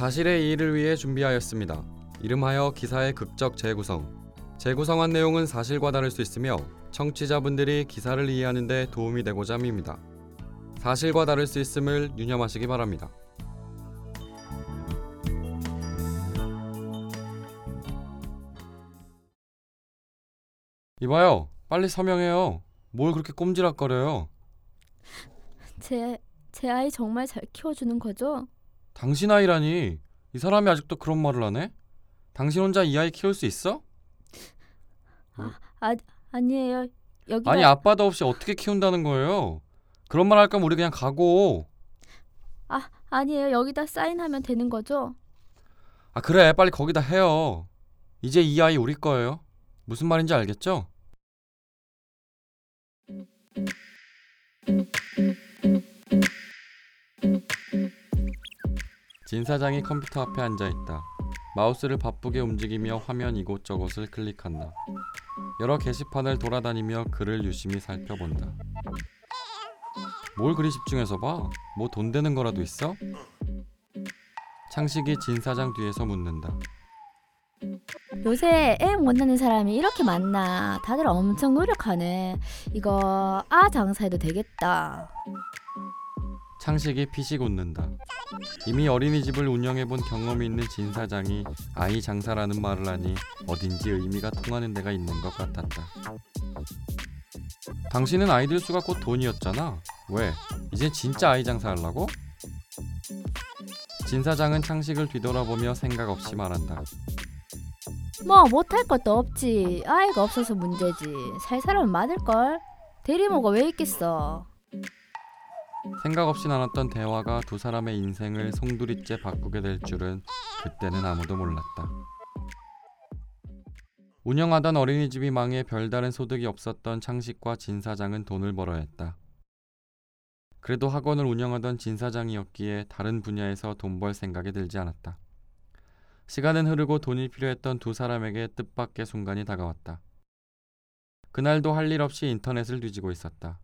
사실의 이의를 위해 준비하였습니다. 이름하여 기사의 극적 재구성. 재구성한 내용은 사실과 다를 수 있으며 청취자분들이 기사를 이해하는 데 도움이 되고자 합니다. 사실과 다를 수 있음을 유념하시기 바랍니다. 이봐요. 빨리 서명해요. 뭘 그렇게 꼼지락거려요? 제, 제 아이 정말 잘 키워주는 거죠? 당신 아이라니. 이 사람이 아직도 그런 말을 하네? 당신 혼자 이 아이 키울 수 있어? 아, 아니에요. 여기가 아니 아빠도 없이 어떻게 키운다는 거예요? 그런 말 할 거면 우리 그냥 가고. 아, 아니에요. 여기다 사인하면 되는 거죠? 아 그래 빨리 거기다 해요. 이제 이 아이 우리 거예요. 무슨 말인지 알겠죠? 진 사장이 컴퓨터 앞에 앉아 있다. 마우스를 바쁘게 움직이며 화면 이곳저곳을 클릭한다. 여러 게시판을 돌아다니며 글을 유심히 살펴본다. 뭘 그리 집중해서 봐? 뭐 돈 되는 거라도 있어? 창식이 진 사장 뒤에서 묻는다. 요새 애못 낳는 사람이 이렇게 많나? 다들 엄청 노력하네. 이거 아 장사해도 되겠다. 창식이 피식 웃는다. 이미 어린이집을 운영해본 경험이 있는 진 사장이 아이 장사라는 말을 하니 어딘지 의미가 통하는 데가 있는 것 같았다. 당신은 아이들 수가 곧 돈이었잖아. 왜? 이제 진짜 아이 장사하려고? 진 사장은 창식을 뒤돌아보며 생각 없이 말한다. 뭐 못할 것도 없지. 아이가 없어서 문제지. 살 사람은 많을걸. 대리모가 왜 있겠어? 생각 없이 나눴던 대화가 두 사람의 인생을 송두리째 바꾸게 될 줄은 그때는 아무도 몰랐다. 운영하던 어린이집이 망해 별다른 소득이 없었던 창식과 진 사장은 돈을 벌어야 했다. 그래도 학원을 운영하던 진 사장이었기에 다른 분야에서 돈 벌 생각이 들지 않았다. 시간은 흐르고 돈이 필요했던 두 사람에게 뜻밖의 순간이 다가왔다. 그날도 할 일 없이 인터넷을 뒤지고 있었다.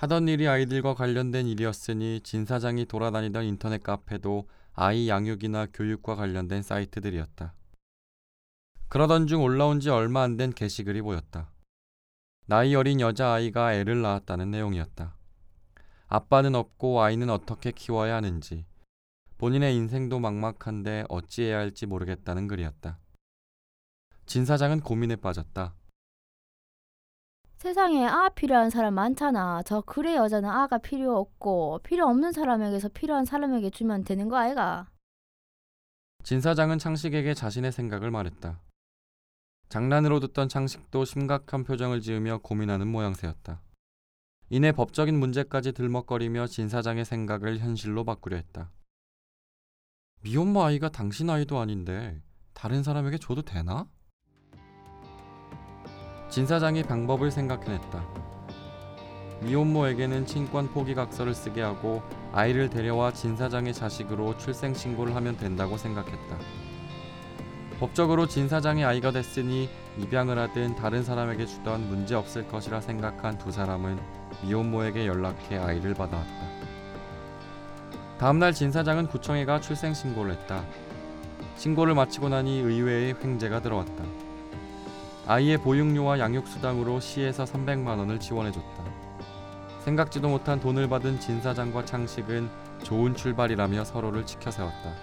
하던 일이 아이들과 관련된 일이었으니 진 사장이 돌아다니던 인터넷 카페도 아이 양육이나 교육과 관련된 사이트들이었다. 그러던 중 올라온 지 얼마 안 된 게시글이 보였다. 나이 어린 여자아이가 애를 낳았다는 내용이었다. 아빠는 없고 아이는 어떻게 키워야 하는지, 본인의 인생도 막막한데 어찌해야 할지 모르겠다는 글이었다. 진 사장은 고민에 빠졌다. 세상에 아 필요한 사람 많잖아. 저 그래 여자는 아가 필요 없고 필요 없는 사람에게서 필요한 사람에게 주면 되는 거 아이가? 진 사장은 창식에게 자신의 생각을 말했다. 장난으로 듣던 창식도 심각한 표정을 지으며 고민하는 모양새였다. 이내 법적인 문제까지 들먹거리며 진 사장의 생각을 현실로 바꾸려 했다. 미혼모 아이가 당신 아이도 아닌데 다른 사람에게 줘도 되나? 진 사장이 방법을 생각해냈다. 미혼모에게는 친권 포기각서를 쓰게 하고 아이를 데려와 진 사장의 자식으로 출생 신고를 하면 된다고 생각했다. 법적으로 진 사장의 아이가 됐으니 입양을 하든 다른 사람에게 주던 문제 없을 것이라 생각한 두 사람은 미혼모에게 연락해 아이를 받아왔다. 다음날 진 사장은 구청에 가 출생 신고를 했다. 신고를 마치고 나니 의회에 횡재가 들어왔다. 아이의 보육료와 양육수당으로 시에서 300만 원을 지원해줬다. 생각지도 못한 돈을 받은 진 사장과 창식은 좋은 출발이라며 서로를 지켜세웠다.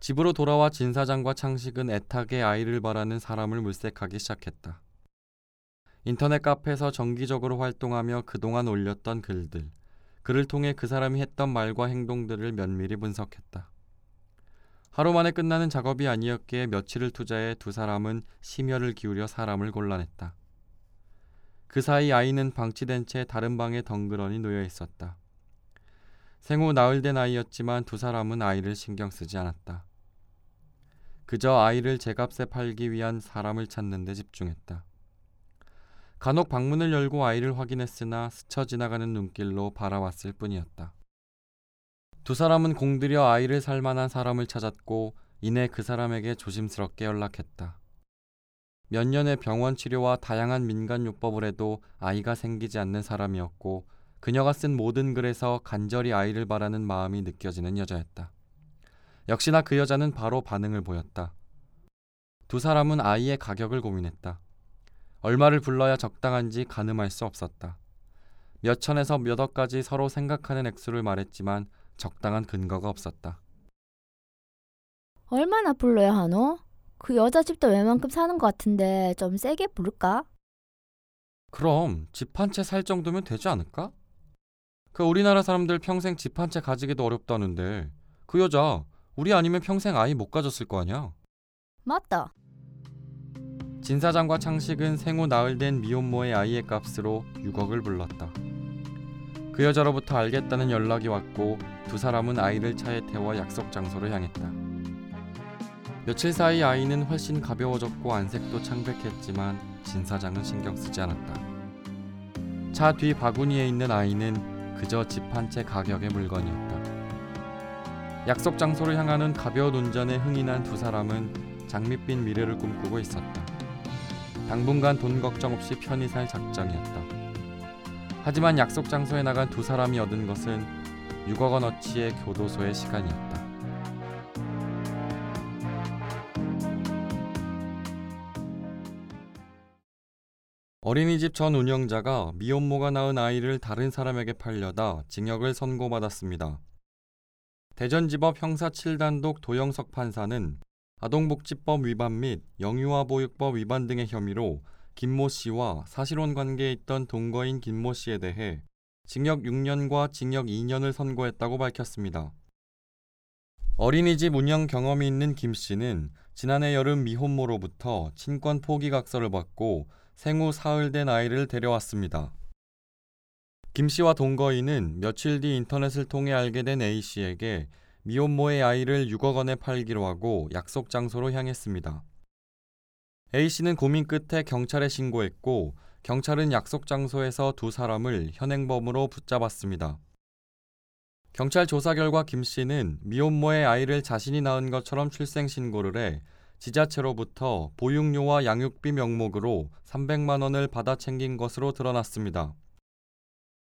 집으로 돌아와 진 사장과 창식은 애타게 아이를 바라는 사람을 물색하기 시작했다. 인터넷 카페에서 정기적으로 활동하며 그동안 올렸던 글들, 글을 통해 그 사람이 했던 말과 행동들을 면밀히 분석했다. 하루 만에 끝나는 작업이 아니었기에 며칠을 투자해 두 사람은 심혈을 기울여 사람을 골라냈다. 그 사이 아이는 방치된 채 다른 방에 덩그러니 놓여 있었다. 생후 나흘 된 아이였지만 두 사람은 아이를 신경 쓰지 않았다. 그저 아이를 제값에 팔기 위한 사람을 찾는 데 집중했다. 간혹 방문을 열고 아이를 확인했으나 스쳐 지나가는 눈길로 바라왔을 뿐이었다. 두 사람은 공들여 아이를 살 만한 사람을 찾았고 이내 그 사람에게 조심스럽게 연락했다. 몇 년의 병원 치료와 다양한 민간 요법을 해도 아이가 생기지 않는 사람이었고 그녀가 쓴 모든 글에서 간절히 아이를 바라는 마음이 느껴지는 여자였다. 역시나 그 여자는 바로 반응을 보였다. 두 사람은 아이의 가격을 고민했다. 얼마를 불러야 적당한지 가늠할 수 없었다. 몇 천에서 몇 억까지 서로 생각하는 액수를 말했지만 적당한 근거가 없었다. 얼마나 불러야 하노? 그 여자 집도 웬만큼 사는 것 같은데 좀 세게 부를까? 그럼 집 한 채 살 정도면 되지 않을까? 그 우리나라 사람들 평생 집 한 채 가지기도 어렵다는데 그 여자 우리 아니면 평생 아이 못 가졌을 거 아니야? 맞다. 진 사장과 창식은 생후 나흘 된 미혼모의 아이의 값으로 6억을 불렀다. 그 여자로부터 알겠다는 연락이 왔고 두 사람은 아이를 차에 태워 약속 장소로 향했다. 며칠 사이 아이는 훨씬 가벼워졌고 안색도 창백했지만 진 사장은 신경 쓰지 않았다. 차 뒤 바구니에 있는 아이는 그저 집 한 채 가격의 물건이었다. 약속 장소를 향하는 가벼운 운전에 흥이 난 두 사람은 장밋빛 미래를 꿈꾸고 있었다. 당분간 돈 걱정 없이 편히 살 작정이었다. 하지만 약속 장소에 나간 두 사람이 얻은 것은 6억 원어치의 교도소의 시간이었다. 어린이집 전 운영자가 미혼모가 낳은 아이를 다른 사람에게 팔려다 징역을 선고받았습니다. 대전지법 형사 7단독 도영석 판사는 아동복지법 위반 및 영유아 보육법 위반 등의 혐의로 김모 씨와 사실혼 관계에 있던 동거인 김모 씨에 대해 징역 6년과 징역 2년을 선고했다고 밝혔습니다. 어린이집 운영 경험이 있는 김 씨는 지난해 여름 미혼모로부터 친권 포기 각서를 받고 생후 사흘 된 아이를 데려왔습니다. 김 씨와 동거인은 며칠 뒤 인터넷을 통해 알게 된 A 씨에게 미혼모의 아이를 6억 원에 팔기로 하고 약속 장소로 향했습니다. A 씨는 고민 끝에 경찰에 신고했고 경찰은 약속 장소에서 두 사람을 현행범으로 붙잡았습니다. 경찰 조사 결과 김 씨는 미혼모의 아이를 자신이 낳은 것처럼 출생 신고를 해 지자체로부터 보육료와 양육비 명목으로 300만 원을 받아 챙긴 것으로 드러났습니다.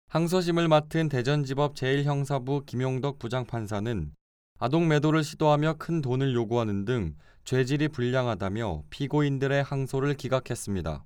항소심을 맡은 대전지법 제1형사부 김용덕 부장판사는 아동 매도를 시도하며 큰 돈을 요구하는 등 죄질이 불량하다며 피고인들의 항소를 기각했습니다.